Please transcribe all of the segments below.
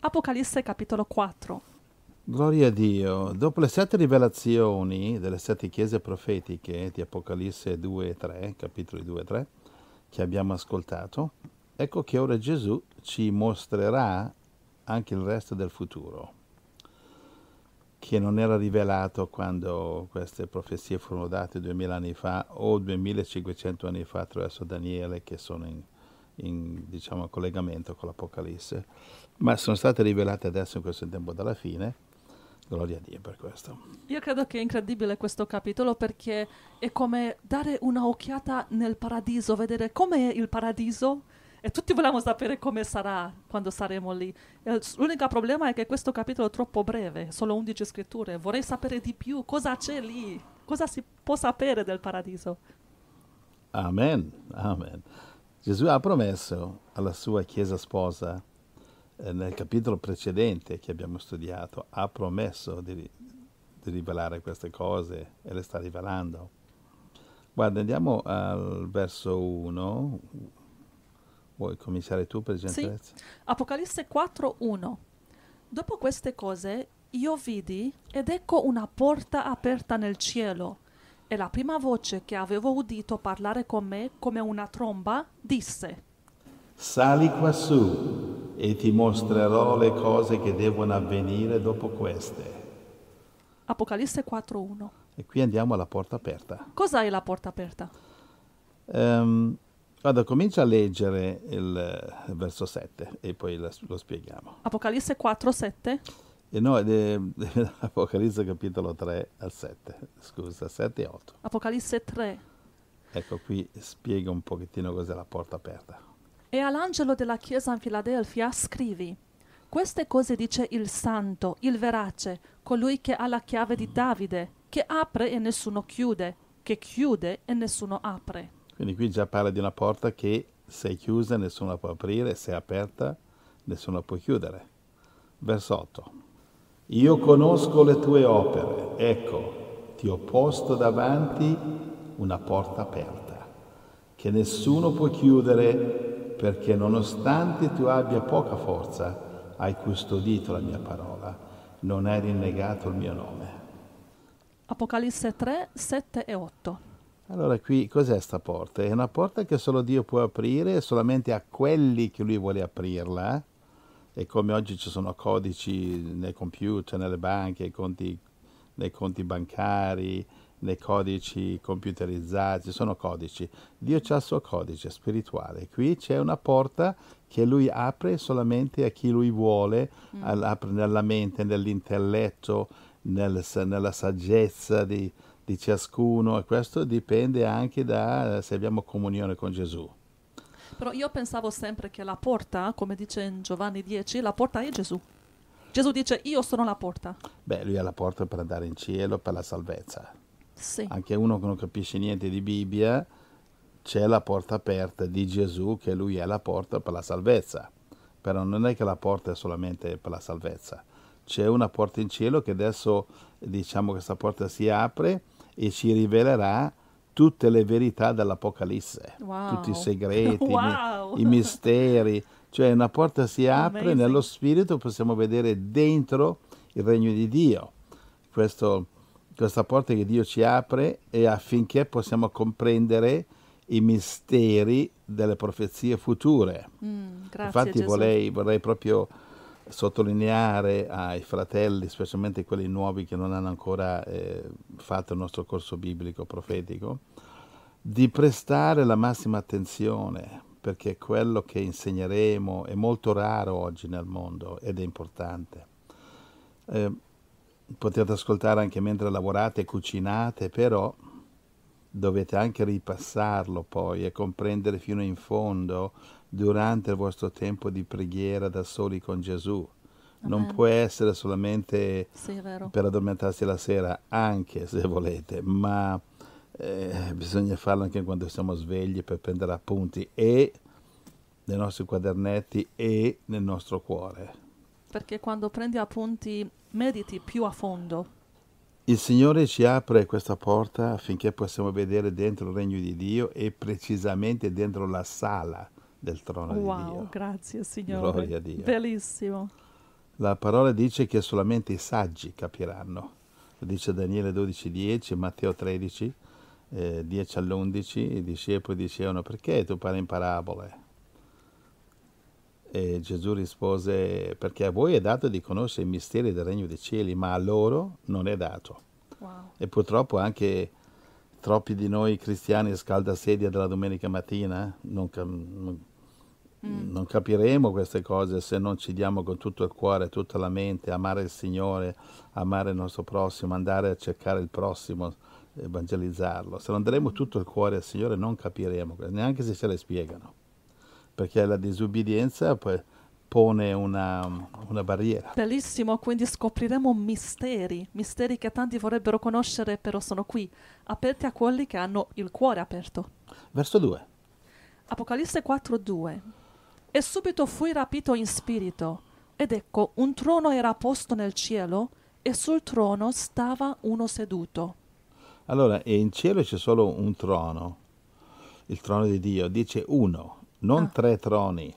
Apocalisse capitolo 4. Gloria a Dio. Dopo le sette rivelazioni delle sette chiese profetiche di Apocalisse 2 e 3, capitoli 2 e 3, che abbiamo ascoltato, ecco che ora Gesù ci mostrerà anche il resto del futuro, che non era rivelato quando queste profezie furono date duemila anni fa o 2500 anni fa attraverso Daniele, che sono in, in diciamo, collegamento con l'Apocalisse, ma sono state rivelate adesso in questo tempo dalla fine. Gloria a Dio per questo. Io credo che è incredibile questo capitolo perché è come dare una occhiata nel paradiso, vedere com'è il paradiso e tutti vogliamo sapere come sarà quando saremo lì. L'unico problema è che questo capitolo è troppo breve, solo 11 scritture. Vorrei sapere di più, cosa c'è lì, cosa si può sapere del paradiso. Amen, amen. Gesù ha promesso alla sua chiesa sposa eh, nel capitolo precedente che abbiamo studiato, ha promesso di, di, rivelare queste cose e le sta rivelando. Guarda, andiamo al verso 1. Vuoi cominciare tu per gentilezza? Sì. Apocalisse 4, 1. Dopo queste cose io vidi ed ecco una porta aperta nel cielo e la prima voce che avevo udito parlare con me come una tromba disse Sali quassù e ti mostrerò le cose che devono avvenire dopo queste. Apocalisse 4.1. E qui andiamo alla porta aperta. Cos'è la porta aperta? Um, guarda, comincia a leggere il, il, verso 7 e poi lo, lo spieghiamo. Apocalisse 4.7? E no, è, Apocalisse capitolo 3 al 7, scusa, 7 e 8. Apocalisse 3. Ecco qui spiega un pochettino cos'è la porta aperta. E all'angelo della chiesa in Filadelfia scrivi, queste cose dice il santo, il verace, colui che ha la chiave di Davide, che apre e nessuno chiude, che chiude e nessuno apre. Quindi qui già parla di una porta che se è chiusa nessuno la può aprire, se è aperta nessuno la può chiudere. Verso 8. Io conosco le tue opere, ecco, ti ho posto davanti una porta aperta, che nessuno può chiudere perché nonostante tu abbia poca forza, hai custodito la mia parola, non hai rinnegato il mio nome. Apocalisse 3, 7 e 8. Allora qui cos'è sta porta? È una porta che solo Dio può aprire solamente a quelli che Lui vuole aprirla. E come oggi ci sono codici nei computer, nelle banche, conti, nei conti bancari, nei codici computerizzati, sono codici. Dio ha il suo codice spirituale. Qui c'è una porta che lui apre solamente a chi lui vuole, mm. apre nella mente, nell'intelletto, nel, nella saggezza di, di ciascuno e questo dipende anche da se abbiamo comunione con Gesù. Però io pensavo sempre che la porta, come dice in Giovanni 10, la porta è Gesù. Gesù dice io sono la porta. Beh, lui è la porta per andare in cielo, per la salvezza. Sì. Anche uno che non capisce niente di Bibbia, c'è la porta aperta di Gesù che lui è la porta per la salvezza. Però non è che la porta è solamente per la salvezza. C'è una porta in cielo che adesso diciamo che questa porta si apre e ci rivelerà tutte le verità dell'Apocalisse, wow. tutti i segreti, wow. i, i, misteri. Cioè una porta si apre, Amazing. nello spirito possiamo vedere dentro il regno di Dio. Questo questa porta che Dio ci apre e affinché possiamo comprendere i misteri delle profezie future. Mm, Infatti vorrei, vorrei, proprio sottolineare ai fratelli, specialmente quelli nuovi che non hanno ancora eh, fatto il nostro corso biblico profetico, di prestare la massima attenzione perché quello che insegneremo è molto raro oggi nel mondo ed è importante. Eh, potete ascoltare anche mentre lavorate e cucinate, però dovete anche ripassarlo poi e comprendere fino in fondo durante il vostro tempo di preghiera da soli con Gesù. Non può essere solamente sì, per addormentarsi la sera, anche se volete, ma eh, bisogna farlo anche quando siamo svegli per prendere appunti e nei nostri quadernetti e nel nostro cuore. Perché quando prendi appunti mediti più a fondo. Il Signore ci apre questa porta affinché possiamo vedere dentro il regno di Dio e precisamente dentro la sala del trono wow, di Dio. grazie Signore. Gloria a Dio. Bellissimo. La parola dice che solamente i saggi capiranno. Lo dice Daniele 12:10, Matteo 13, eh, 10 all'11, i discepoli dicevano perché tu parli in parabole? E Gesù rispose perché a voi è dato di conoscere i misteri del regno dei cieli, ma a loro non è dato. Wow. E purtroppo anche troppi di noi cristiani scaldasedia della domenica mattina non, non, mm. non, capiremo queste cose se non ci diamo con tutto il cuore, tutta la mente, amare il Signore, amare il nostro prossimo, andare a cercare il prossimo, evangelizzarlo. Se non daremo tutto il cuore al Signore non capiremo, neanche se ce le spiegano, perché la disubbidienza poi pone una, una, barriera. Bellissimo, quindi scopriremo misteri, misteri che tanti vorrebbero conoscere, però sono qui, aperti a quelli che hanno il cuore aperto. Verso 2. Apocalisse 4:2. E subito fui rapito in spirito, ed ecco, un trono era posto nel cielo, e sul trono stava uno seduto. Allora, in cielo c'è solo un trono, il trono di Dio, dice uno, non ah. tre troni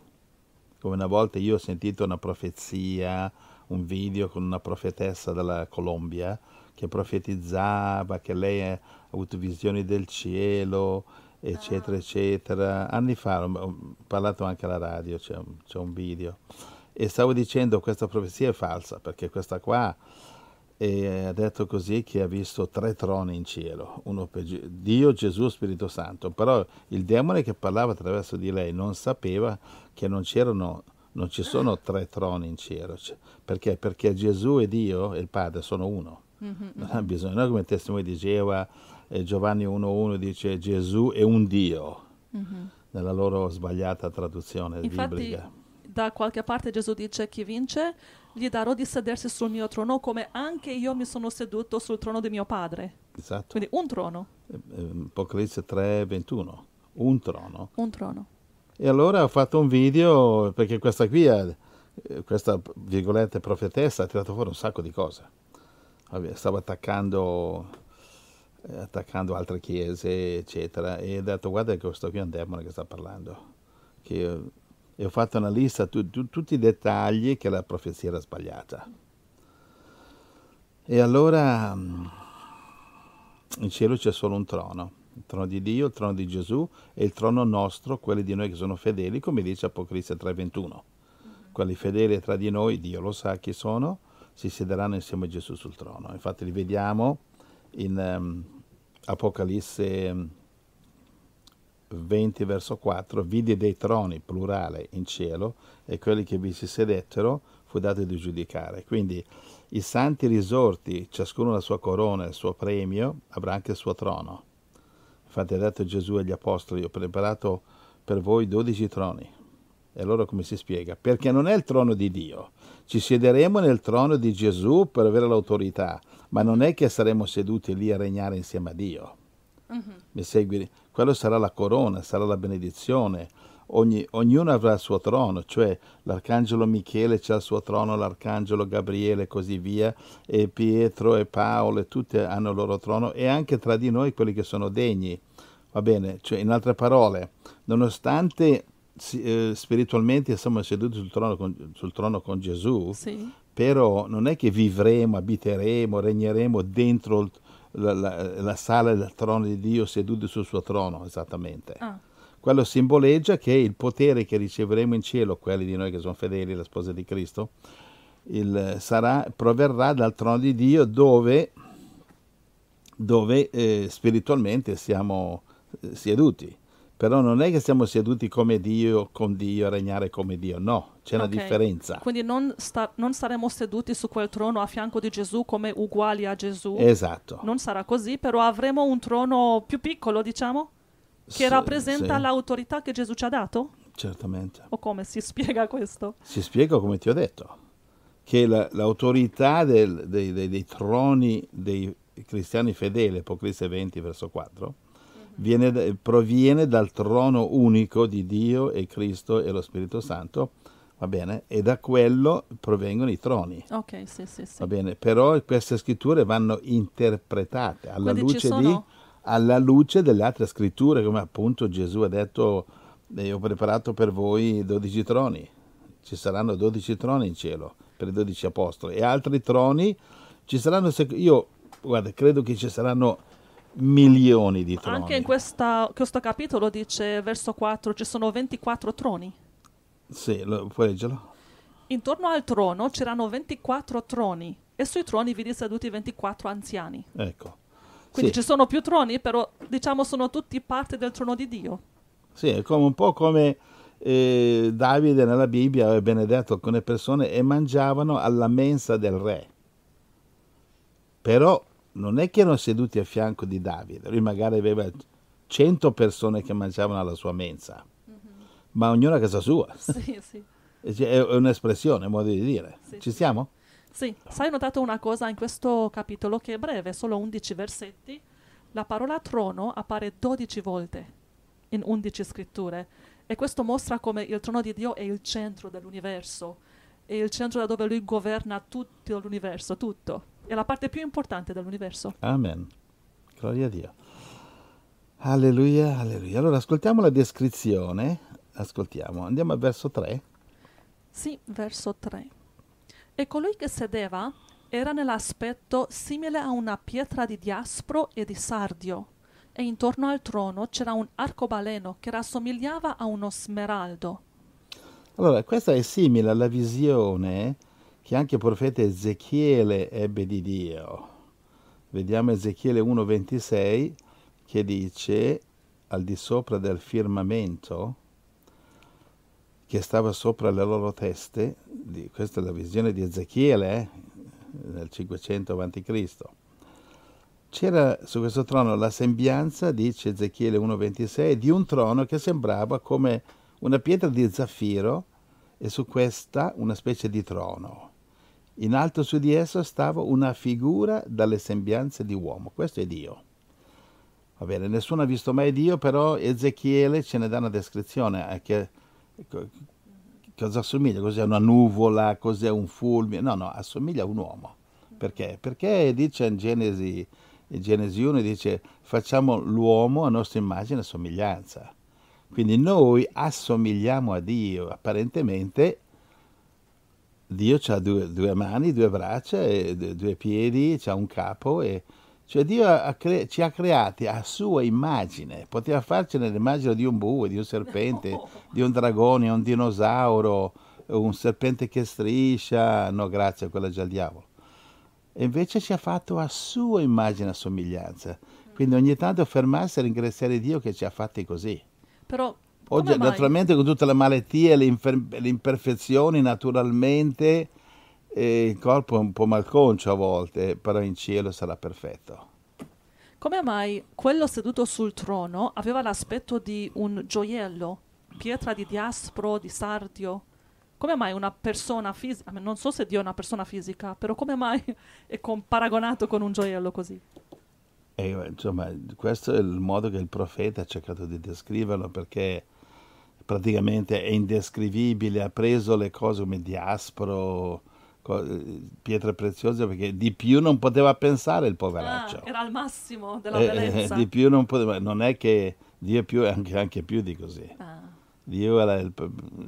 come una volta io ho sentito una profezia, un video con una profetessa della Colombia che profetizzava che lei ha avuto visioni del cielo, eccetera, eccetera. Anni fa ho parlato anche alla radio, c'è un, c'è un video. E stavo dicendo che questa profezia è falsa, perché questa qua e ha detto così che ha visto tre troni in cielo, uno per Dio, Gesù, Spirito Santo, però il demone che parlava attraverso di lei non sapeva che non c'erano non ci sono tre troni in cielo, perché? Perché Gesù e Dio e il Padre sono uno. Mm-hmm. Non ha bisogno, noi come testimone di Geova, eh, Giovanni 1.1 dice Gesù è un Dio, mm-hmm. nella loro sbagliata traduzione Infatti, biblica. Da qualche parte Gesù dice chi vince gli darò di sedersi sul mio trono come anche io mi sono seduto sul trono di mio padre. Esatto. Quindi un trono. Eh, eh, Apocalisse 3:21. Un trono. Un trono. E allora ho fatto un video perché questa qui, eh, questa virgolette profetessa ha tirato fuori un sacco di cose. Stavo attaccando, attaccando altre chiese, eccetera, e ho detto guarda che questo qui è un demone che sta parlando. Che e ho fatto una lista tu, tu, tutti i dettagli che la profezia era sbagliata. E allora mm, in cielo c'è solo un trono, il trono di Dio, il trono di Gesù e il trono nostro, quelli di noi che sono fedeli, come dice Apocalisse 3:21. Quelli fedeli tra di noi, Dio lo sa chi sono, si siederanno insieme a Gesù sul trono. Infatti li vediamo in um, Apocalisse 20 verso 4, vidi dei troni, plurale, in cielo, e quelli che vi si sedettero fu dato di giudicare. Quindi i santi risorti, ciascuno la sua corona, il suo premio, avrà anche il suo trono. Infatti ha detto Gesù agli apostoli, ho preparato per voi dodici troni. E allora come si spiega? Perché non è il trono di Dio. Ci siederemo nel trono di Gesù per avere l'autorità, ma non è che saremo seduti lì a regnare insieme a Dio. Uh-huh. Mi segui? Quello sarà la corona, sarà la benedizione. Ogni, ognuno avrà il suo trono, cioè l'arcangelo Michele c'ha il suo trono, l'arcangelo Gabriele e così via, e Pietro e Paolo e tutti hanno il loro trono, e anche tra di noi quelli che sono degni. Va bene? Cioè, in altre parole, nonostante eh, spiritualmente siamo seduti sul trono con, sul trono con Gesù, sì. però non è che vivremo, abiteremo, regneremo dentro il la, la, la, sala del trono di Dio seduti sul suo trono, esattamente. Ah. Quello simboleggia che il potere che riceveremo in cielo, quelli di noi che sono fedeli, la sposa di Cristo, il, sarà, proverrà dal trono di Dio dove, dove eh, spiritualmente siamo seduti. Però non è che siamo seduti come Dio, con Dio, a regnare come Dio, no, c'è okay. una differenza. Quindi non, sta, non, saremo seduti su quel trono a fianco di Gesù come uguali a Gesù. Esatto. Non sarà così, però avremo un trono più piccolo, diciamo, che sì, rappresenta sì. l'autorità che Gesù ci ha dato? Certamente. O come si spiega questo? Si spiega come ti ho detto, che la, l'autorità del, dei, dei, dei troni dei cristiani fedeli, Apocalisse 20, verso 4, viene, proviene dal trono unico di Dio e Cristo e lo Spirito Santo, va bene? E da quello provengono i troni. Ok, sì, sì, sì. Va bene, però queste scritture vanno interpretate alla luce, sono... di, alla luce delle altre scritture, come appunto Gesù ha detto, eh, ho preparato per voi 12 troni. ci saranno 12 troni in cielo per i 12 apostoli e altri troni ci saranno, io guarda, credo che ci saranno milioni di troni. Anche in questa, questo capitolo dice, verso 4, ci sono 24 troni. Sì, lo, puoi leggerlo? Intorno al trono c'erano 24 troni e sui troni vidi seduti 24 anziani. Ecco. Quindi Sì. ci sono più troni, però diciamo sono tutti parte del trono di Dio. Sì, è come un po' come eh, Davide nella Bibbia aveva benedetto alcune persone e mangiavano alla mensa del re. Però non è che erano seduti a fianco di Davide, lui magari aveva 100 persone che mangiavano alla sua mensa, ma ognuno a casa sua. Sì, sì. È un'espressione, un modo di dire. Sì, Ci siamo? Sì, sai, ho notato una cosa in questo capitolo che è breve, solo 11 versetti. La parola trono appare 12 volte in 11 scritture e questo mostra come il trono di Dio è il centro dell'universo, è il centro da dove lui governa tutto l'universo, tutto. È la parte più importante dell'universo. Amen. Gloria a Dio. Alleluia, alleluia. Allora ascoltiamo la descrizione. Ascoltiamo. Andiamo al verso 3. Sì, verso 3. E colui che sedeva era nell'aspetto simile a una pietra di diaspro e di sardio, e intorno al trono c'era un arcobaleno che rassomigliava a uno smeraldo. Allora, questa è simile alla visione che anche il profeta Ezechiele ebbe di Dio. Vediamo Ezechiele 1:26 che dice al di sopra del firmamento che stava sopra le loro teste, di- questa è la visione di Ezechiele eh, nel 500 a.C. C'era su questo trono la sembianza, dice Ezechiele 1:26, di un trono che sembrava come una pietra di zaffiro e su questa una specie di trono. In alto su di esso stava una figura dalle sembianze di uomo. Questo è Dio. Va bene, nessuno ha visto mai Dio, però Ezechiele ce ne dà una descrizione. eh, che, co- cosa assomiglia? Cos'è una nuvola? Cos'è un fulmine? No, no, assomiglia a un uomo. Perché? Perché dice in Genesi, in Genesi 1, dice facciamo l'uomo a nostra immagine e somiglianza. Quindi noi assomigliamo a Dio, apparentemente Dio ha due, due mani, due braccia, e due piedi, ha un capo, e, cioè Dio ha cre- ci ha creati a sua immagine, poteva farcene l'immagine di un bue, di un serpente, di un dragone, un dinosauro, un serpente che striscia, no grazie, quello è già il diavolo. E invece ci ha fatto a sua immagine e somiglianza. Quindi ogni tanto fermarsi e ringraziare Dio che ci ha fatti così. Però Oggi, naturalmente, con tutte le malattie, le, infer- le imperfezioni, naturalmente eh, il corpo è un po' malconcio a volte, però in cielo sarà perfetto. Come mai quello seduto sul trono aveva l'aspetto di un gioiello, pietra di diaspro, di sardio? Come mai una persona fisica, non so se Dio è una persona fisica, però come mai è con- paragonato con un gioiello così? E insomma, questo è il modo che il profeta ha cercato di descriverlo perché praticamente è indescrivibile, ha preso le cose come diaspro, eh, pietre preziose, perché di più non poteva pensare il poveraccio. Ah, era al massimo della Eh, eh, bellezza. di più non poteva, non è che Dio è più, anche, anche più di così. Ah, Dio era il,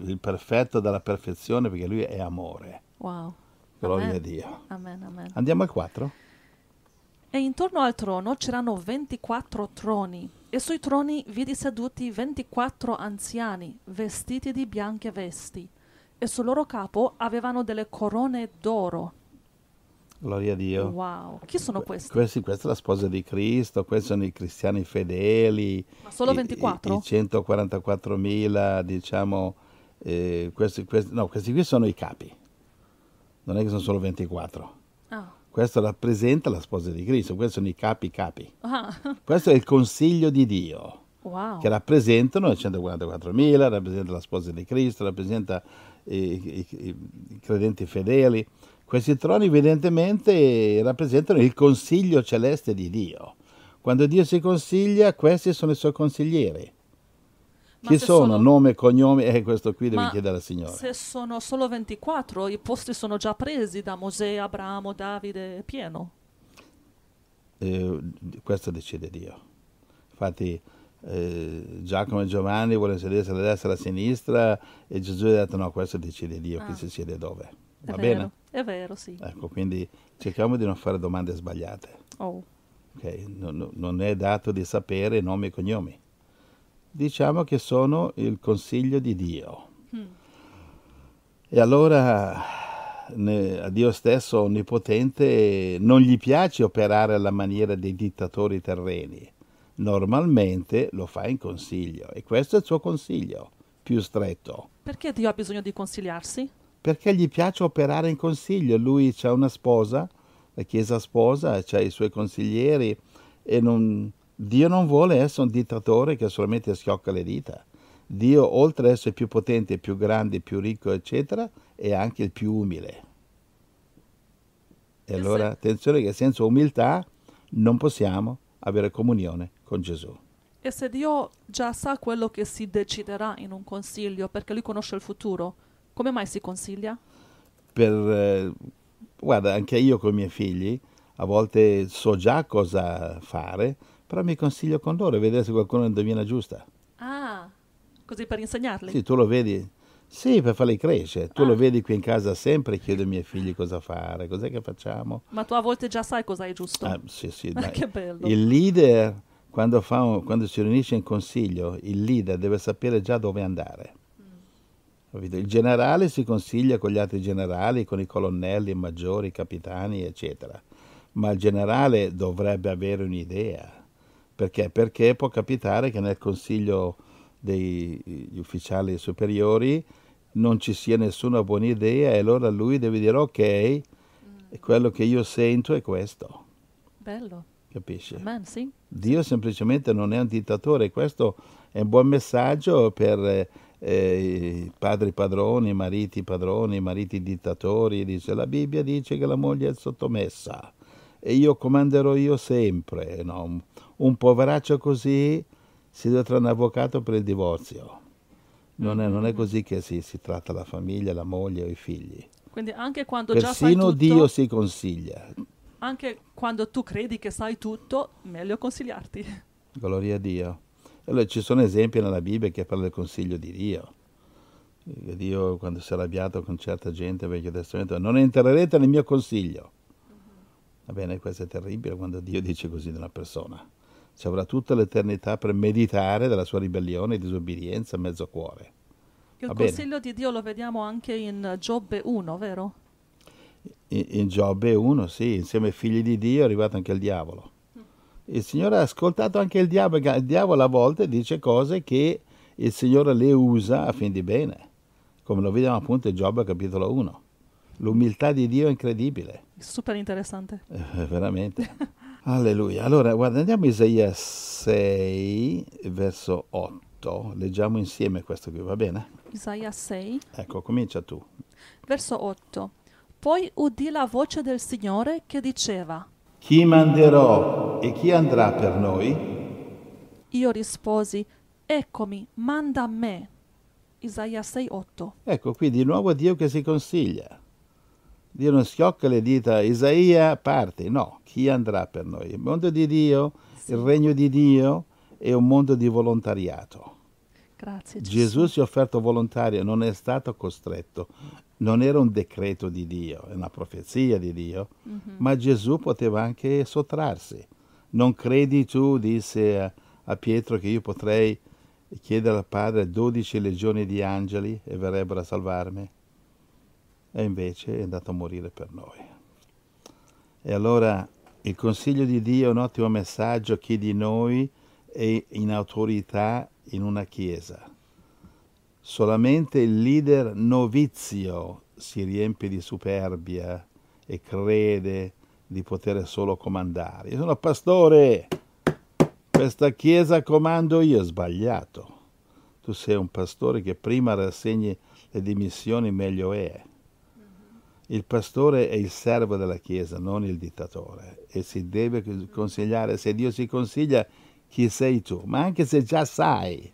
il perfetto della perfezione perché lui è amore. wow. Gloria Amen. a Dio. Amen, amen. Andiamo al 4. E intorno al trono c'erano 24 troni, e sui troni vidi seduti 24 anziani, vestiti di bianche vesti, e sul loro capo avevano delle corone d'oro. Gloria a Dio. Wow, chi sono Que- questi? Questi, questa è la sposa di Cristo, questi sono i cristiani fedeli. Ma solo i- 24? I, i 144.000, diciamo, eh, questi, questi- no, questi qui sono i capi. Non è che sono solo 24. Questo rappresenta la sposa di Cristo, questi sono i capi capi. ah, Questo è il consiglio di Dio. wow. che rappresentano i 144.000, rappresenta la sposa di Cristo, rappresenta i- i- i credenti fedeli. Questi troni evidentemente rappresentano il consiglio celeste di Dio. Quando Dio si consiglia, questi sono i suoi consiglieri. Chi sono? sono- Nome e cognome? Eh, questo qui devi chiedere al Signore. Se sono solo 24, i posti sono già presi da Mosè, Abramo, Davide, è pieno. Eh, questo decide Dio. Infatti eh, Giacomo e Giovanni vogliono sedersi alla destra e alla sinistra e Gesù ha detto no, questo decide Dio, Ah. chi si siede dove. È Va vero, bene? è vero, sì. Ecco, quindi cerchiamo di non fare domande sbagliate. Oh, ok? Non, non è dato di sapere nomi e cognomi. Diciamo che sono il consiglio di Dio. Mm. E allora ne- a Dio stesso onnipotente non gli piace operare alla maniera dei dittatori terreni. Normalmente lo fa in consiglio e questo è il suo consiglio più stretto. Perché Dio ha bisogno di consigliarsi? Perché gli piace operare in consiglio. Lui ha una sposa, la Chiesa sposa, ha i suoi consiglieri e non- Dio non vuole essere un dittatore che solamente schiocca le dita. Dio, oltre ad essere più potente, più grande, più ricco, eccetera, è anche il più umile. E allora attenzione che senza umiltà non possiamo avere comunione con Gesù. E se Dio già sa quello che si deciderà in un consiglio, perché lui conosce il futuro, come mai si consiglia? per, eh, guarda, anche io con i miei figli a volte so già cosa fare, però mi consiglio con loro e vedere se qualcuno indovina giusta. Ah, così per insegnarli. Sì, tu lo vedi? Sì, per farli crescere. Tu Ah. lo vedi qui in casa sempre, chiedo ai miei figli cosa fare, cos'è che facciamo. Ma tu a volte già sai cosa è giusto. Ah, sì, sì, dai. che bello. Il leader, quando, fa un- quando si riunisce in consiglio, il leader deve sapere già dove andare. Capito? Il generale si consiglia con gli altri generali, con i colonnelli, i maggiori, i capitani, eccetera. Ma il generale dovrebbe avere un'idea. Perché? Perché può capitare che nel consiglio degli ufficiali superiori non ci sia nessuna buona idea e allora lui deve dire ok, quello che io sento è questo. Bello. Capisci? Amen, sì. Dio semplicemente non è un dittatore, questo è un buon messaggio per eh, i padri padroni, i mariti padroni, i mariti dittatori. Dice, la Bibbia dice che la moglie è sottomessa e io comanderò io sempre. No? Un, poveraccio così si deve trovare un avvocato per il divorzio. Non è, non è così che si, si tratta la famiglia, la moglie o i figli. Quindi anche quando già sai Persino tutto, Dio si consiglia. anche quando tu credi che sai tutto, meglio consigliarti. Gloria a Dio. Allora, ci sono esempi nella Bibbia che parla del consiglio di Dio. Che Dio, quando si è arrabbiato con certa gente, Vecchio Testamento, non entrerete nel mio consiglio. Va bene, questo è terribile quando Dio dice così di una persona. Ci avrà tutta l'eternità per meditare della sua ribellione e disobbedienza a mezzo cuore. Il Va bene. consiglio di Dio lo vediamo anche in Giobbe 1, vero? In, in Giobbe 1, sì, insieme ai figli di Dio è arrivato anche il diavolo. Il Signore ha ascoltato anche il diavolo, il diavolo a volte dice cose che il Signore le usa a fin di bene, come lo vediamo appunto in Giobbe capitolo 1. L'umiltà di Dio è incredibile, Super interessante. eh, veramente. Alleluia. Allora, guarda, andiamo a Isaia 6, verso 8. Leggiamo insieme questo qui, va bene? Isaia 6, Ecco, comincia tu. verso 8. Poi udì la voce del Signore che diceva, Chi manderò e chi andrà per noi? io risposi, eccomi, manda a me. Isaia 6, 8. Ecco qui di nuovo Dio che si consiglia. Dio non schiocca le dita, Isaia parti, no, chi andrà per noi? Il mondo di Dio, il regno di Dio è un mondo di volontariato. Grazie Gesù. Gesù si è offerto volontario, non è stato costretto, non era un decreto di Dio, è una profezia di Dio, Mhm. ma Gesù poteva anche sottrarsi. Non credi tu, disse a, a Pietro, che io potrei chiedere al Padre 12 legioni di angeli e verrebbero a salvarmi? E invece è andato a morire per noi. E allora il consiglio di Dio è un ottimo messaggio a chi di noi è in autorità in una chiesa. Solamente il leader novizio si riempie di superbia e crede di poter solo comandare. Io sono pastore, questa chiesa comando io, sbagliato. Tu sei un pastore che prima rassegni le dimissioni, meglio è. Il pastore è il servo della chiesa, non il dittatore, e si deve consigliare, se Dio si consiglia, chi sei tu, ma anche se già sai,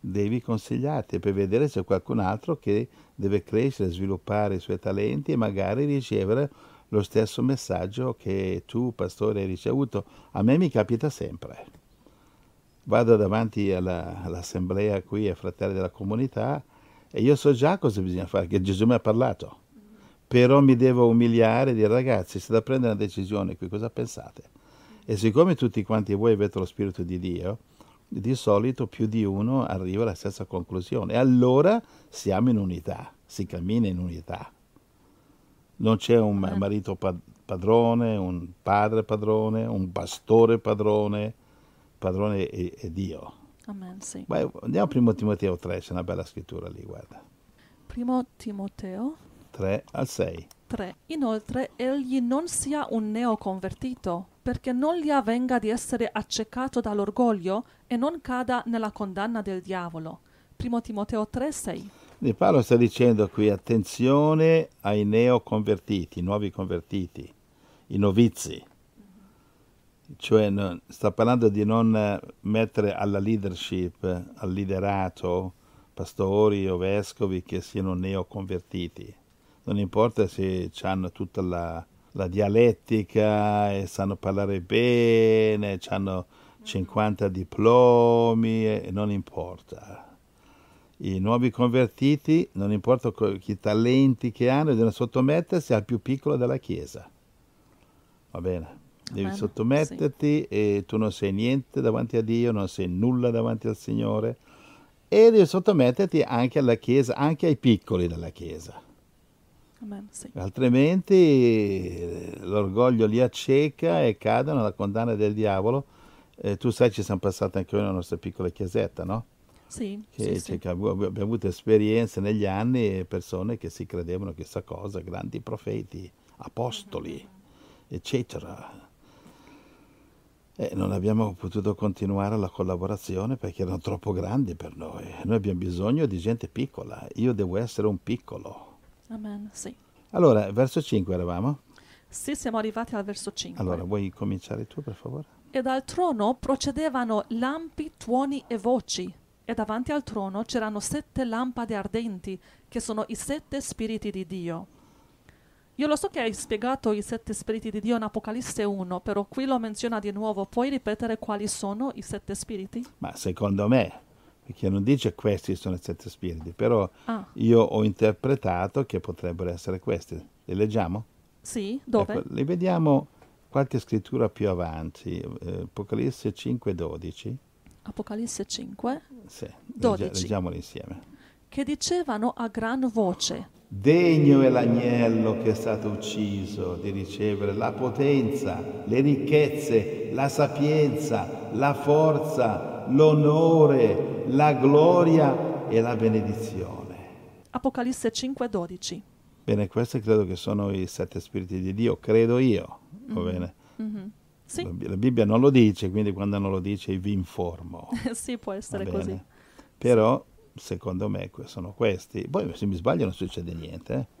devi consigliarti per vedere se c'è qualcun altro che deve crescere, sviluppare i suoi talenti e magari ricevere lo stesso messaggio che tu, pastore, hai ricevuto. A me mi capita sempre. vado davanti alla, all'assemblea qui ai fratelli della comunità e io so già cosa bisogna fare, che Gesù mi ha parlato. Però mi devo umiliare e dire ragazzi, se da prendere una decisione qui, cosa pensate? E siccome tutti quanti voi avete lo Spirito di Dio, di solito più di uno arriva alla stessa conclusione. E allora siamo in unità, si cammina in unità. Non c'è un marito padrone, un padre padrone, un pastore padrone, padrone è, è Dio. Amen, sì. Beh, andiamo a primo Timoteo 3, c'è una bella scrittura lì, guarda. Primo Timoteo 3 al 6. 3. Inoltre, egli non sia un neoconvertito, perché non gli avvenga di essere accecato dall'orgoglio e non cada nella condanna del diavolo. Primo Timoteo 3, 6. Di Paolo sta dicendo qui attenzione ai neoconvertiti, nuovi convertiti, i novizi. Cioè non, sta parlando di non mettere alla leadership, al liderato, pastori o vescovi che siano neoconvertiti non importa se hanno tutta la, la dialettica e sanno parlare bene, hanno 50 diplomi, non importa. I nuovi convertiti, non importa i talenti che hanno, devono sottomettersi al più piccolo della Chiesa. Va bene? Devi sottometterti sì. e tu non sei niente davanti a Dio, non sei nulla davanti al Signore e devi sottometterti anche alla Chiesa, anche ai piccoli della Chiesa. Amen, sì. Altrimenti eh, l'orgoglio li acceca e cadono alla condanna del diavolo. Eh, tu sai, ci siamo passati anche noi nella nostra piccola chiesetta, no? Sì, che, sì, sì. abbiamo avuto esperienze negli anni e persone che si credevano chissà cosa, grandi profeti, apostoli, eccetera. E non abbiamo potuto continuare la collaborazione perché erano troppo grandi per noi. Noi abbiamo bisogno di gente piccola. Io devo essere un piccolo. Amen, sì. Allora, verso 5 eravamo? Sì, siamo arrivati al verso 5. Allora, vuoi cominciare tu, per favore? E dal trono procedevano lampi, tuoni e voci, e davanti al trono c'erano sette lampade ardenti, che sono i sette spiriti di Dio. Io lo so che hai spiegato i sette spiriti di Dio in Apocalisse 1, però qui lo menziona di nuovo. Puoi ripetere quali sono i sette spiriti? Ma secondo me perché non dice questi sono i sette spiriti, però ah. io ho interpretato che potrebbero essere questi. Li leggiamo? Sì, dove? Ecco, li vediamo qualche scrittura più avanti, eh, Apocalisse 5, 12. Apocalisse 5, sì, 12. Leggiamoli insieme. Che dicevano a gran voce. Degno è l'agnello che è stato ucciso di ricevere la potenza, le ricchezze, la sapienza, la forza, l'onore, la gloria e la benedizione. Apocalisse 5:12. Bene, questi credo che sono i sette spiriti di Dio, credo io, va mm-hmm. bene? Mm-hmm. Sì. La Bibbia non lo dice, quindi quando non lo dice vi informo. sì, può essere così. Però. Secondo me sono questi. Poi se mi sbaglio non succede niente. Eh?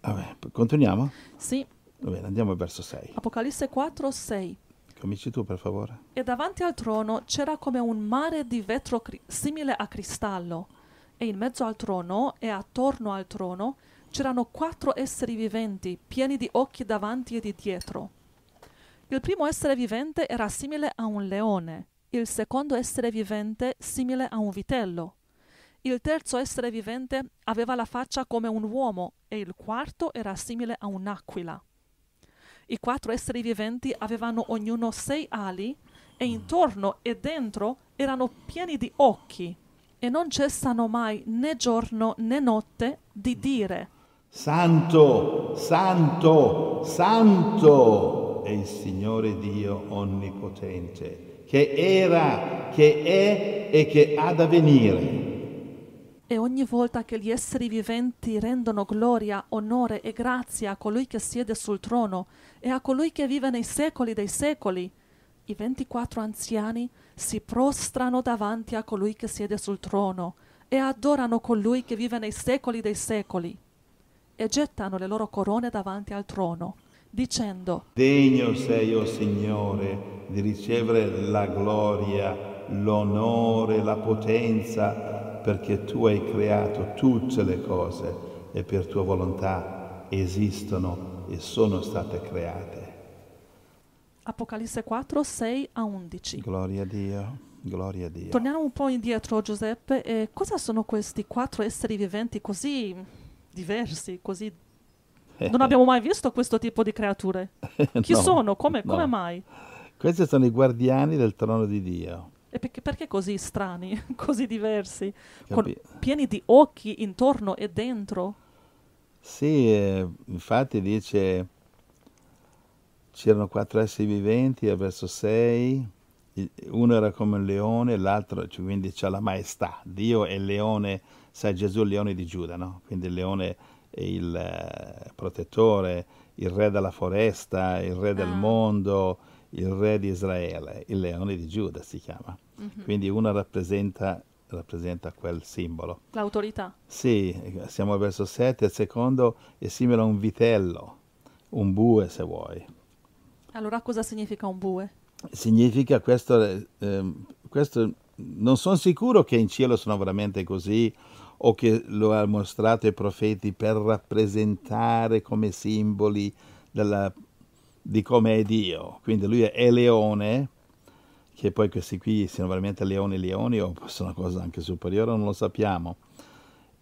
Vabbè, continuiamo? Sì. Va bene, andiamo verso 6. Apocalisse 4, 6. Cominci tu, per favore. E davanti al trono c'era come un mare di vetro cri- simile a cristallo, e in mezzo al trono e attorno al trono c'erano quattro esseri viventi, pieni di occhi davanti e di dietro. Il primo essere vivente era simile a un leone, il secondo essere vivente simile a un vitello. Il terzo essere vivente aveva la faccia come un uomo e il quarto era simile a un'aquila. I quattro esseri viventi avevano ognuno sei ali e intorno e dentro erano pieni di occhi e non cessano mai né giorno né notte di dire Santo, Santo, Santo è il Signore Dio Onnipotente, che era, che è e che ha da venire. E ogni volta che gli esseri viventi rendono gloria, onore e grazia a colui che siede sul trono e a colui che vive nei secoli dei secoli, i ventiquattro anziani si prostrano davanti a colui che siede sul trono e adorano colui che vive nei secoli dei secoli e gettano le loro corone davanti al trono, dicendo Degno sei, o oh Signore, di ricevere la gloria, l'onore, la potenza perché tu hai creato tutte le cose e per tua volontà esistono e sono state create. Apocalisse 4, 6 a 11. Gloria a Dio, gloria a Dio. Torniamo un po' indietro, Giuseppe. E cosa sono questi quattro esseri viventi così diversi, così... Non abbiamo mai visto questo tipo di creature. Chi No, sono? Come, no. come mai? Questi sono i guardiani del trono di Dio. E perché, perché così strani, così diversi, con- pieni di occhi intorno e dentro? Sì, eh, infatti dice, c'erano quattro esseri viventi, al verso 6, il- uno era come un leone, l'altro, cioè, quindi c'ha la maestà. Dio è il leone, sai Gesù è il leone di Giuda, no? Quindi il leone il eh, protettore, il re della foresta, il re del Ah. mondo, il re di Israele, il leone di Giuda si chiama. Quindi uno rappresenta, rappresenta quel simbolo. L'autorità. Sì, siamo al verso 7, il secondo è simile a un vitello, un bue se vuoi. Allora cosa significa un bue? Significa questo, eh, ehm, questo non sono sicuro che in cielo sono veramente così o che lo ha mostrato ai profeti per rappresentare come simboli della- di come è Dio. Quindi lui è leone, che poi questi qui siano veramente leoni leoni o sono una cosa anche superiore, non lo sappiamo.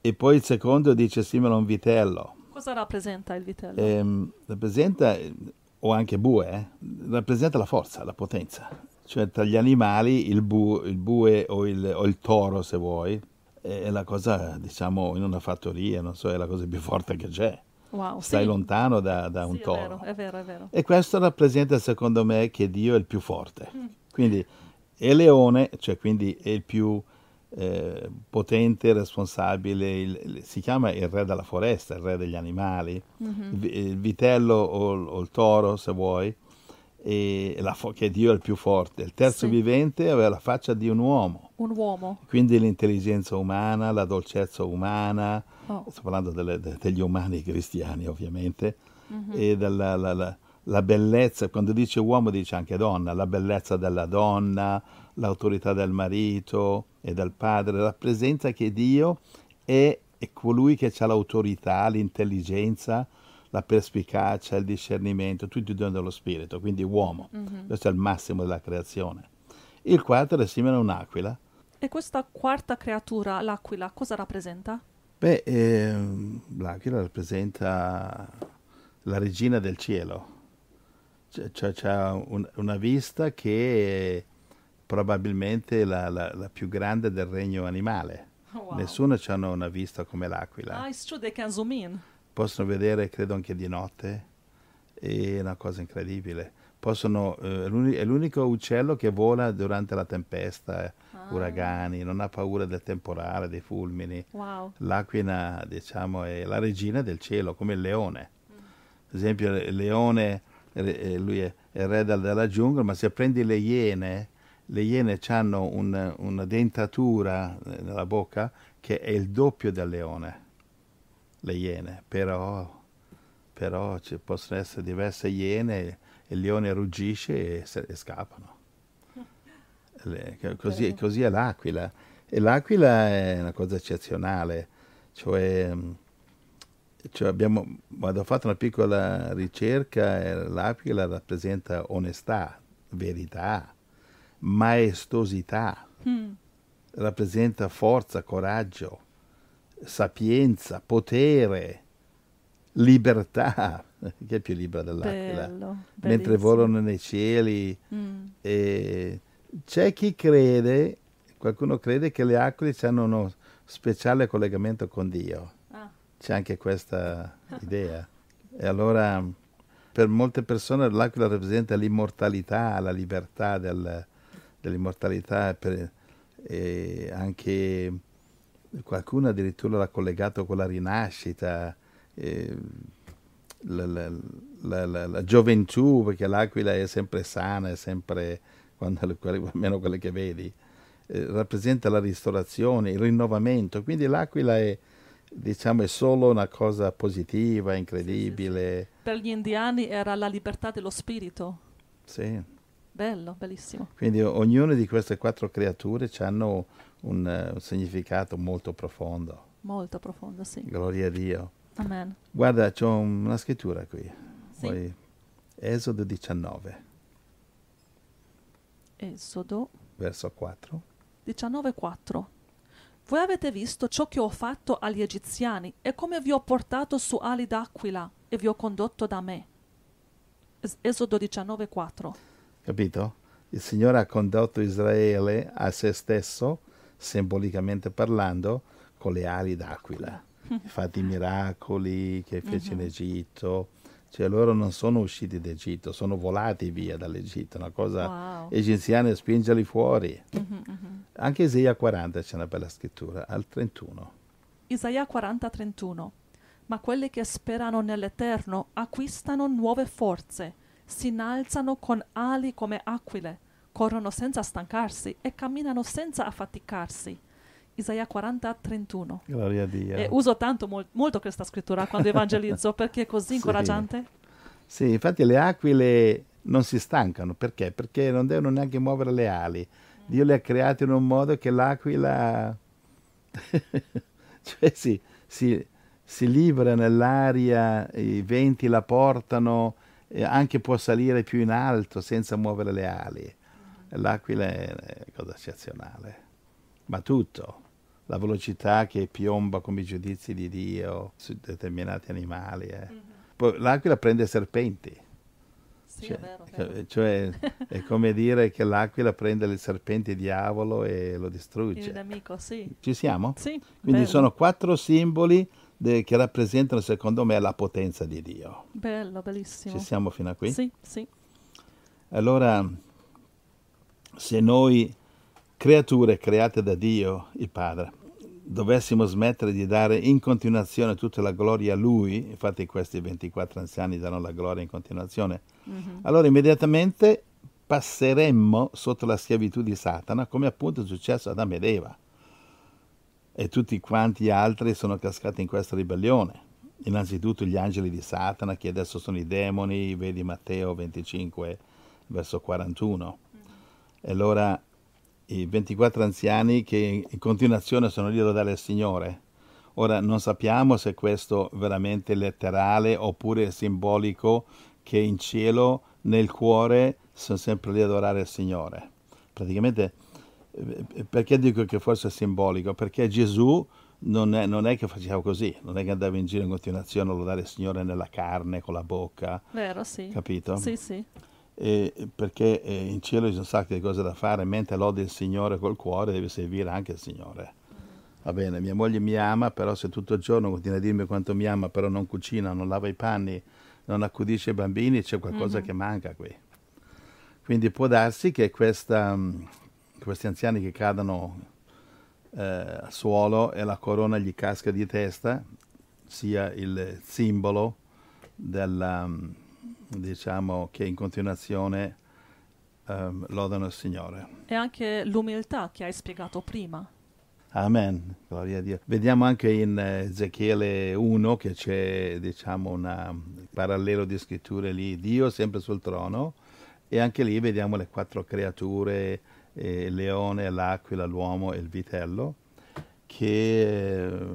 E poi il secondo dice simile a un vitello. Cosa rappresenta il vitello? Ehm, rappresenta, o anche bue, eh, rappresenta la forza, la potenza. Cioè tra gli animali il, bu- il bue o il, o il toro, se vuoi, è la cosa, diciamo, in una fattoria, non so, è la cosa più forte che c'è. wow, Stai sì. lontano da, da un Sì, è toro. vero, è vero, è vero. E questo rappresenta, secondo me, che Dio è il più forte. Mm. Quindi è leone, cioè quindi è il più eh, potente, responsabile, il- il- si chiama il re della foresta, il re degli animali, Mhm. il, vi- il vitello o, il- o il toro, se vuoi, e la fo- che Dio è il più forte. Il terzo Sì. vivente aveva la faccia di un uomo, Un uomo. quindi l'intelligenza umana, la dolcezza umana, Oh. sto parlando delle- de- degli umani cristiani ovviamente, Mhm. e della la, la- la bellezza, quando dice uomo dice anche donna, la bellezza della donna, l'autorità del marito e del padre, rappresenta che Dio è, è colui che ha l'autorità, l'intelligenza, la perspicacia, il discernimento, tutti i doni dello spirito, quindi uomo. Mhm. Questo è il massimo della creazione. Il quarto è simile a un'aquila. E questa quarta creatura, l'aquila, cosa rappresenta? Beh, ehm, l'aquila rappresenta la regina del cielo, C'è- c'è, c'ha un- una vista che è probabilmente la, la- la più grande del regno animale. Nessuno ha una vista come l'aquila. Ah, it's true, they can zoom in. Possono vedere, credo, anche di notte. È una cosa incredibile. Possono, eh, è l'uni- è l'unico uccello che vola durante la tempesta, eh, Ah. uragani, non ha paura del temporale, dei fulmini. Wow. L'aquila, diciamo, è la regina del cielo, come il leone. Per esempio, il leone, eh, lui è è il re del- della giungla, ma se prendi le iene, le iene hanno un- una dentatura eh, nella bocca che è il doppio del leone, le iene, però, però ci possono essere diverse iene, il leone ruggisce e, e scappano. Le- che- così, così è l'aquila. E l'aquila è una cosa eccezionale, cioè, mh, cioè abbiamo, quando ho fatto una piccola ricerca, eh, l'aquila rappresenta onestà, verità, maestosità, Hmm. rappresenta forza, coraggio, sapienza, potere, libertà. Che è più libera dell'aquila? Bello. Mentre volano nei cieli, Mm. e c'è chi crede, qualcuno crede che le aquile hanno uno speciale collegamento con Dio. Ah, C'è anche questa idea. E allora per molte persone l'aquila rappresenta l'immortalità, la libertà del- dell'immortalità, per- e anche qualcuno addirittura l'ha collegato con la rinascita, eh, la, la- la- la- gioventù, perché l'aquila è sempre sana, è sempre, quando, almeno quelle che vedi, eh, rappresenta la ristorazione, il rinnovamento. Quindi l'aquila è, diciamo, è solo una cosa positiva, incredibile. Per gli indiani era la libertà dello spirito. Sì. Bello, bellissimo. Quindi ognuna di queste quattro creature hanno un, un significato molto profondo. Molto profondo, sì. Gloria a Dio. Amen. Guarda, c'ho una scrittura qui. Sì. Poi, Esodo 19. Esodo verso 4. 19:4 Voi avete visto ciò che ho fatto agli egiziani e come vi ho portato su ali d'aquila e vi ho condotto da me. Es- Esodo 19:4 Capito? Il Signore ha condotto Israele a se stesso, simbolicamente parlando, con le ali d'aquila. Infatti i miracoli che fece in Egitto, cioè loro non sono usciti d'Egitto, sono volati via dall'Egitto, una cosa Wow. egiziana spingerli fuori. Mhm, mhm. Anche Isaia 40 c'è una bella scrittura, al 31. Isaia 40:31 Ma quelli che sperano nell'Eterno acquistano nuove forze, si innalzano con ali come aquile, corrono senza stancarsi e camminano senza affaticarsi. Isaia 40:31 Gloria a Dio. E uso tanto mol- molto questa scrittura quando evangelizzo perché è così Sì. incoraggiante. Sì, infatti le aquile non si stancano, perché? Perché non devono neanche muovere le ali. Dio le ha create in un modo che l'aquila cioè si, si, si libera nell'aria, i venti la portano, e anche può salire più in alto senza muovere le ali. L'aquila è è cosa eccezionale. Ma tutto, la velocità che piomba come i giudizi di Dio su determinati animali. eh. Poi l'aquila prende serpenti. Sì, Cioè, è vero, è vero. cioè, è come dire che l'aquila prende il serpente diavolo e lo Il distrugge. nemico, sì. Ci siamo? Sì, Quindi bello, sono quattro simboli de- che rappresentano, secondo me, la potenza di Dio. bello, bellissimo. Ci siamo fino a qui? Sì, sì. Allora, se noi, creature create da Dio, il Padre, dovessimo smettere di dare in continuazione tutta la gloria a Lui, infatti questi 24 anziani danno la gloria in continuazione, Mhm. allora immediatamente passeremmo sotto la schiavitù di Satana, come appunto è successo ad Adamo ed Eva. E tutti quanti altri sono cascati in questa ribellione. Innanzitutto gli angeli di Satana, che adesso sono i demoni, vedi Matteo 25, verso 41. E allora i 24 anziani che in continuazione sono lì a lodare il Signore. Ora non sappiamo se questo è veramente letterale oppure simbolico che in cielo, nel cuore, sono sempre lì ad adorare il Signore. Praticamente, eh, perché dico che forse è simbolico? Perché Gesù non è, non è che faceva così, non è che andava in giro in continuazione a lodare il Signore nella carne, con la bocca, Vero, sì. capito? Sì, sì. E- perché eh, in cielo ci sono un sacco di cose da fare, mentre lodi il Signore col cuore devi servire anche il Signore. Va bene, mia moglie mi ama, però se tutto il giorno continua a dirmi quanto mi ama, però non cucina, non lava i panni, non accudisce i bambini, c'è qualcosa Mhm. che manca qui. Quindi può darsi che questa, mh, questi anziani che cadono eh, al suolo e la corona gli casca di testa sia il simbolo della, mh, diciamo, che in continuazione ehm, lodano il Signore. E anche l'umiltà che hai spiegato prima. Amen, gloria a Dio. Vediamo anche in eh, Ezechiele 1 che c'è, diciamo, un parallelo di scritture lì, Dio sempre sul trono, e anche lì vediamo le quattro creature, eh, il leone, l'aquila, l'uomo e il vitello, che eh,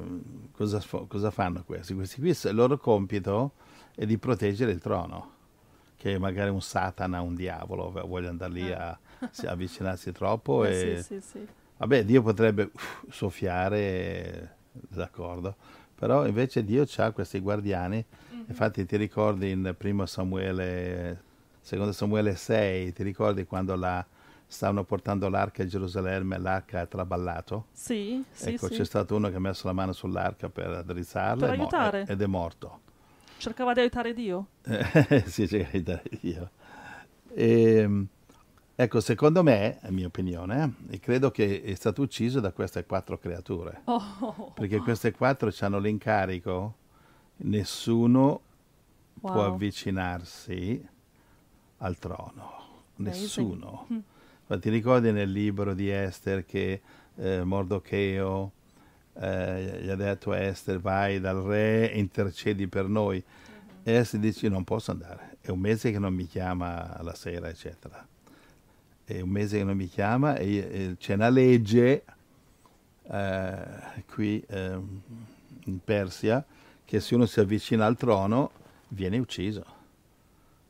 cosa, cosa fanno questi? Questi qui, il loro compito è di proteggere il trono, che magari un satana, un diavolo voglia andare lì a, si- avvicinarsi troppo Eh, e... sì, sì, sì. Vabbè, Dio potrebbe uff, soffiare, d'accordo, però invece Dio ha questi guardiani, infatti ti ricordi in 1 Samuele, secondo Samuele 6, ti ricordi quando la, stavano portando l'arca a Gerusalemme e l'arca ha traballato? Sì, sì, ecco, c'è stato uno che ha messo la mano sull'arca per addrizzarla Per e mo- ed è morto. Cercava di aiutare Dio. Eh, sì, c'è che dare Dio. Ehm, ecco, secondo me, è mia opinione, eh, credo che è stato ucciso da queste quattro creature. Oh, Perché queste quattro hanno l'incarico, nessuno può wow. avvicinarsi al trono. Amazing. Nessuno. Mm. Ma ti ricordi nel libro di Esther che eh, Mordocheo eh, gli ha detto a Esther vai dal re e intercedi per noi. E Esther dice non posso andare, è un mese che non mi chiama la sera, eccetera. È un mese che non mi chiama e, e c'è una legge eh, qui ehm, in Persia che se uno si avvicina al trono viene ucciso.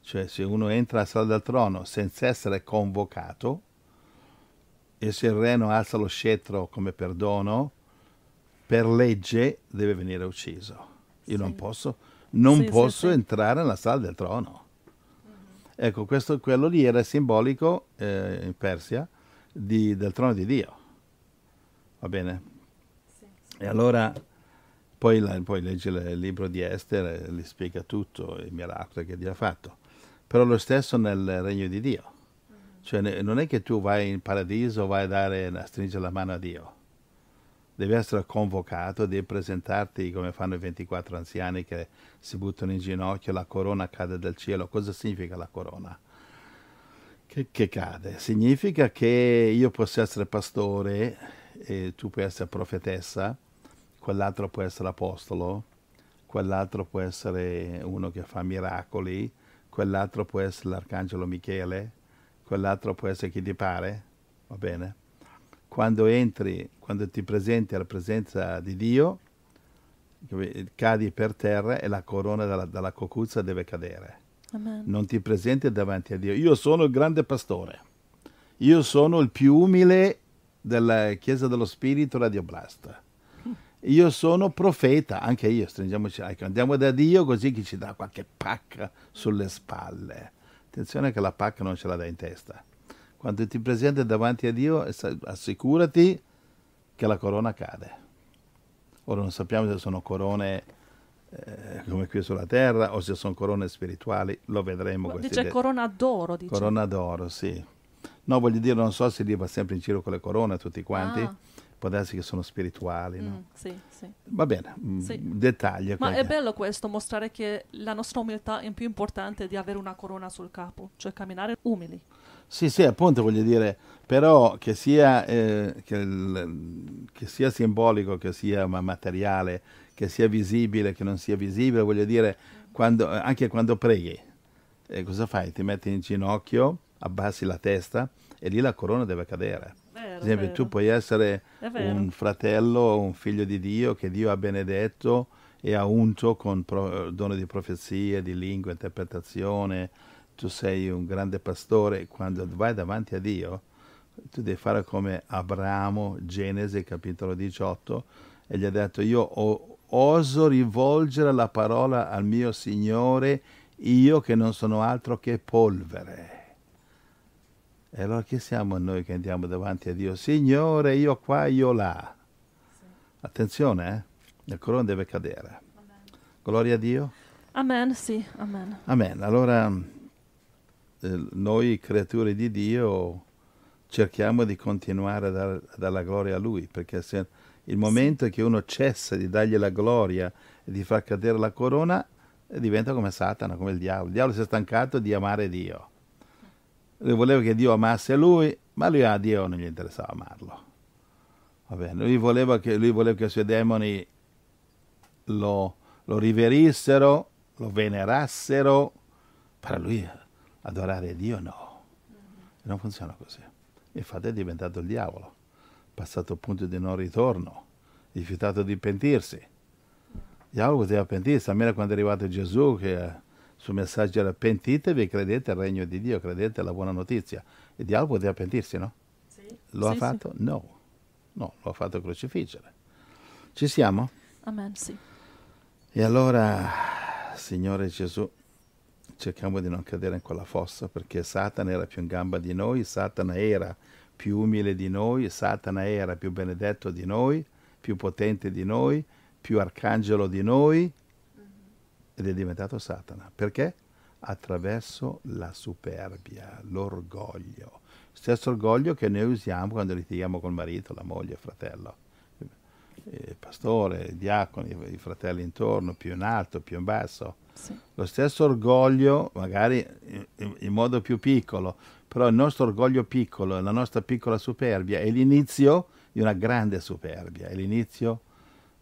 Cioè se uno entra alla sala del trono senza essere convocato, e se il re alza lo scettro come perdono, per legge deve venire ucciso. Io sì. non posso, non sì, posso sì, entrare nella sala del trono. Mm-hmm. Ecco, questo, quello lì era simbolico eh, in Persia di, del trono di Dio. Va bene? E allora poi, la, poi legge il libro di Esther e gli spiega tutto, i miracoli che Dio ha fatto. Però lo stesso nel regno di Dio. Cioè non è che tu vai in paradiso, vai a, dare, a stringere la mano a Dio. Devi essere convocato, devi presentarti come fanno i 24 anziani che si buttano in ginocchio, la corona cade dal cielo. Cosa significa la corona? Che, che cade? Significa che io posso essere pastore e tu puoi essere profetessa, quell'altro può essere apostolo, quell'altro può essere uno che fa miracoli, quell'altro può essere l'arcangelo Michele, quell'altro può essere chi ti pare, va bene? Quando entri, quando ti presenti alla presenza di Dio, cadi per terra e la corona dalla, dalla cocuzza deve cadere. Amen. Non ti presenti davanti a Dio. Io sono il grande pastore. Io sono il più umile della Chiesa dello Spirito Radio Blast. Io sono profeta, anche io, stringiamoci, ecco, andiamo da Dio così che ci dà qualche pacca sulle spalle. Attenzione che la pacca non ce la dai in testa. Quando ti presenti davanti a Dio, assicurati che la corona cade. Ora non sappiamo se sono corone eh, come qui sulla terra o se sono corone spirituali, lo vedremo. Dice corona d'oro. Dice. Corona d'oro, sì. No, voglio dire, non so se Dio va sempre in giro con le corone tutti quanti. Ah può darsi che sono spirituali. No? Mm, sì, sì. Va bene, mm, sì. dettagli. Ma è bello questo, mostrare che la nostra umiltà è più importante di avere una corona sul capo, cioè camminare umili. Sì, sì, appunto voglio dire, però che sia, eh, che, il, che sia simbolico, che sia materiale, che sia visibile, che non sia visibile, voglio dire, quando, anche quando preghi, eh, cosa fai? Ti metti in ginocchio, abbassi la testa e lì la corona deve cadere ad esempio, vero. tu puoi essere un fratello, un figlio di Dio che Dio ha benedetto e ha unto con pro- dono di profezie, di lingua, interpretazione. Tu sei un grande pastore. Quando vai davanti a Dio, tu devi fare come Abramo, Genesi capitolo 18, e gli ha detto: Io oso rivolgere la parola al mio Signore, io che non sono altro che polvere. E allora chi siamo noi che andiamo davanti a Dio? Signore, io qua, io là. Sì. Attenzione, eh? il corona deve cadere. Amen. Gloria a Dio. Amen, sì, amen. Amen. Allora, noi creature di Dio cerchiamo di continuare a dare, la gloria a Lui, perché se il momento che uno cessa di dargli la gloria e di far cadere la corona, eh, diventa come Satana, come il diavolo. Il diavolo si è stancato di amare Dio lui voleva che Dio amasse lui, ma lui a Dio non gli interessava amarlo. Va bene, lui voleva che, lui voleva che i suoi demoni lo, lo riverissero, lo venerassero, per lui adorare Dio no. Non funziona così. Infatti è diventato il diavolo, passato il punto di non ritorno, rifiutato di pentirsi. Il diavolo poteva pentirsi, almeno quando è arrivato Gesù che suo messaggio era pentitevi credete al regno di Dio, credete alla buona notizia. Il diavolo poteva pentirsi, no? Sì. Lo sì, ha fatto? Sì. No. No, lo ha fatto crocifiggere. Ci siamo? Amen, sì. E allora, Signore Gesù, cerchiamo di non cadere in quella fossa perché Satana era più in gamba di noi, Satana era più umile di noi, Satana era più benedetto di noi, più potente di noi, più arcangelo di noi, ed è diventato Satana. Perché? Attraverso la superbia, l'orgoglio. Stesso orgoglio che noi usiamo quando litighiamo col marito, la moglie, il fratello. Il pastore, il diacono, i fratelli intorno, più in alto, più in basso. Sì. Lo stesso orgoglio, magari in, in modo più piccolo, però il nostro orgoglio piccolo, la nostra piccola superbia è l'inizio di una grande superbia, è l'inizio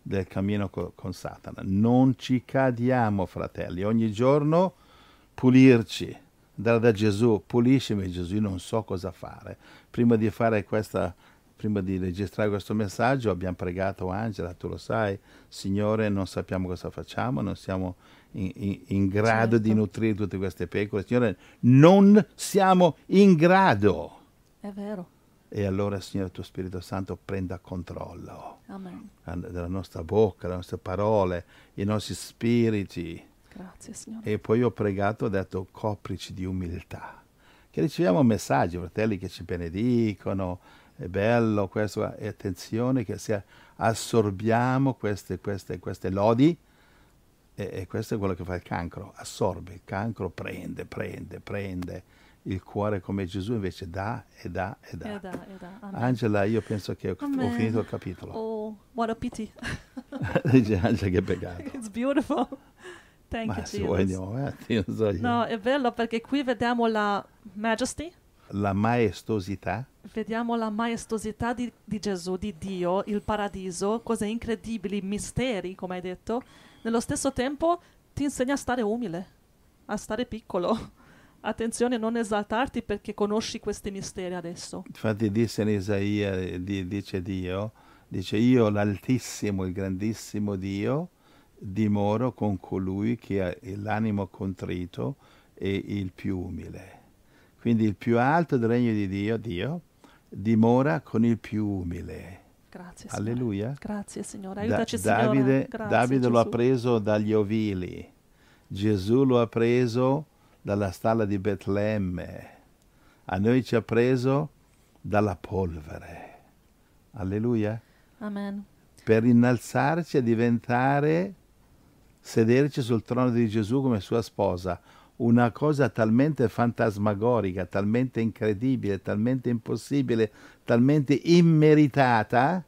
del cammino co- con Satana. Non ci cadiamo, fratelli, ogni giorno pulirci, andare da Gesù, puliscimi Gesù, io non so cosa fare. Prima di fare questa, prima di registrare questo messaggio abbiamo pregato Angela, tu lo sai, Signore, non sappiamo cosa facciamo, non siamo in, in, grado certo. di nutrire tutte queste pecore. Signore, non siamo in grado. È vero. E allora, Signore, tuo Spirito Santo prenda controllo Amen. della nostra bocca, delle nostre parole, i nostri spiriti. Grazie, Signore. E poi ho pregato, ho detto, coprici di umiltà. Che riceviamo messaggi, fratelli che ci benedicono, è bello questo, e attenzione che se assorbiamo queste, queste, queste lodi, e, e questo è quello che fa il cancro, assorbe, il cancro prende, prende, prende il cuore come Gesù invece dà e dà e dà. E da, e. Amen. Angela, io penso che ho, ho finito il capitolo. Oh, what a pity. Dice Angela che peccato. It's beautiful. Thank Ma you, se vuoi andiamo avanti, non so. No, è bello perché qui vediamo la majesty, La maestosità, vediamo la maestosità di, di Gesù, di Dio, il paradiso, cose incredibili, misteri, come hai detto. Nello stesso tempo ti insegna a stare umile, a stare piccolo. Attenzione, non esaltarti perché conosci questi misteri adesso. infatti disse in Isaia, di- dice Dio, dice io l'altissimo, il grandissimo Dio, dimoro con colui che ha l'animo contrito e il più umile. Quindi il più alto del regno di Dio, Dio, dimora con il più umile. Grazie, Signore. Alleluia. Grazie, Signore. Da- Aiutaci, Signore. Davide, Grazie, Davide lo ha preso dagli ovili, Gesù lo ha preso dalla stalla di Betlemme, a noi ci ha preso dalla polvere. Alleluia. Amen. Per innalzarci a diventare, sederci sul trono di Gesù come sua sposa. Una cosa talmente fantasmagorica, talmente incredibile, talmente impossibile, talmente immeritata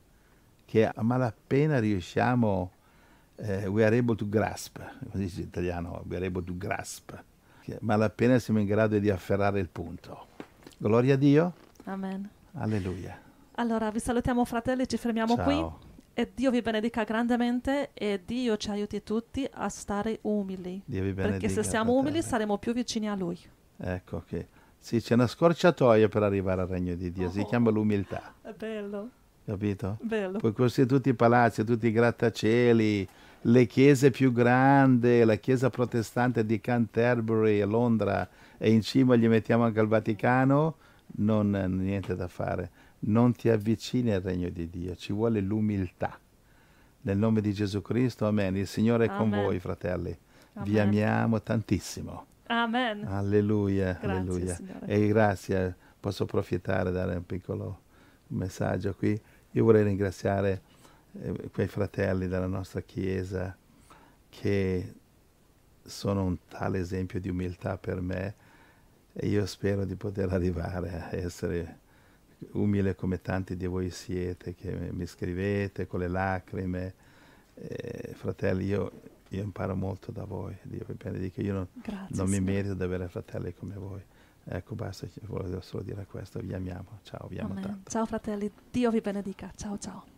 che a malapena riusciamo, eh, we are able to grasp, come dice in italiano, we are able to grasp, che malapena siamo in grado di afferrare il punto. Gloria a Dio, Amen. alleluia. Allora, vi salutiamo fratelli, ci fermiamo Ciao. qui e Dio vi benedica grandemente e Dio ci aiuti tutti a stare umili. Perché se siamo umili saremo più vicini a Lui. Ecco che sì, c'è una scorciatoia per arrivare al regno di Dio, si Oh. chiama l'umiltà, È bello, capito? bello. Puoi costruire tutti i palazzi, tutti i grattacieli, le chiese più grandi, la chiesa protestante di Canterbury a Londra e in cima gli mettiamo anche il Vaticano, non niente da fare. Non ti avvicini al regno di Dio, ci vuole l'umiltà. Nel nome di Gesù Cristo, amen. Il Signore è con Amen. voi, fratelli. Vi Amen. amiamo tantissimo. Amen. Alleluia, Grazie, alleluia. Signore. E grazie, posso approfittare, dare un piccolo messaggio qui. Io vorrei ringraziare eh, quei fratelli della nostra Chiesa che sono un tale esempio di umiltà per me e io spero di poter arrivare a essere umile come tanti di voi siete, che mi scrivete con le lacrime. Eh, fratelli, io, io imparo molto da voi, Dio vi benedica. Io non, Grazie. non mi merito di avere fratelli come voi. Ecco, basta, volevo solo dire questo. Vi amiamo. Ciao, vi amo Amen. tanto. Ciao fratelli, Dio vi benedica. Ciao ciao.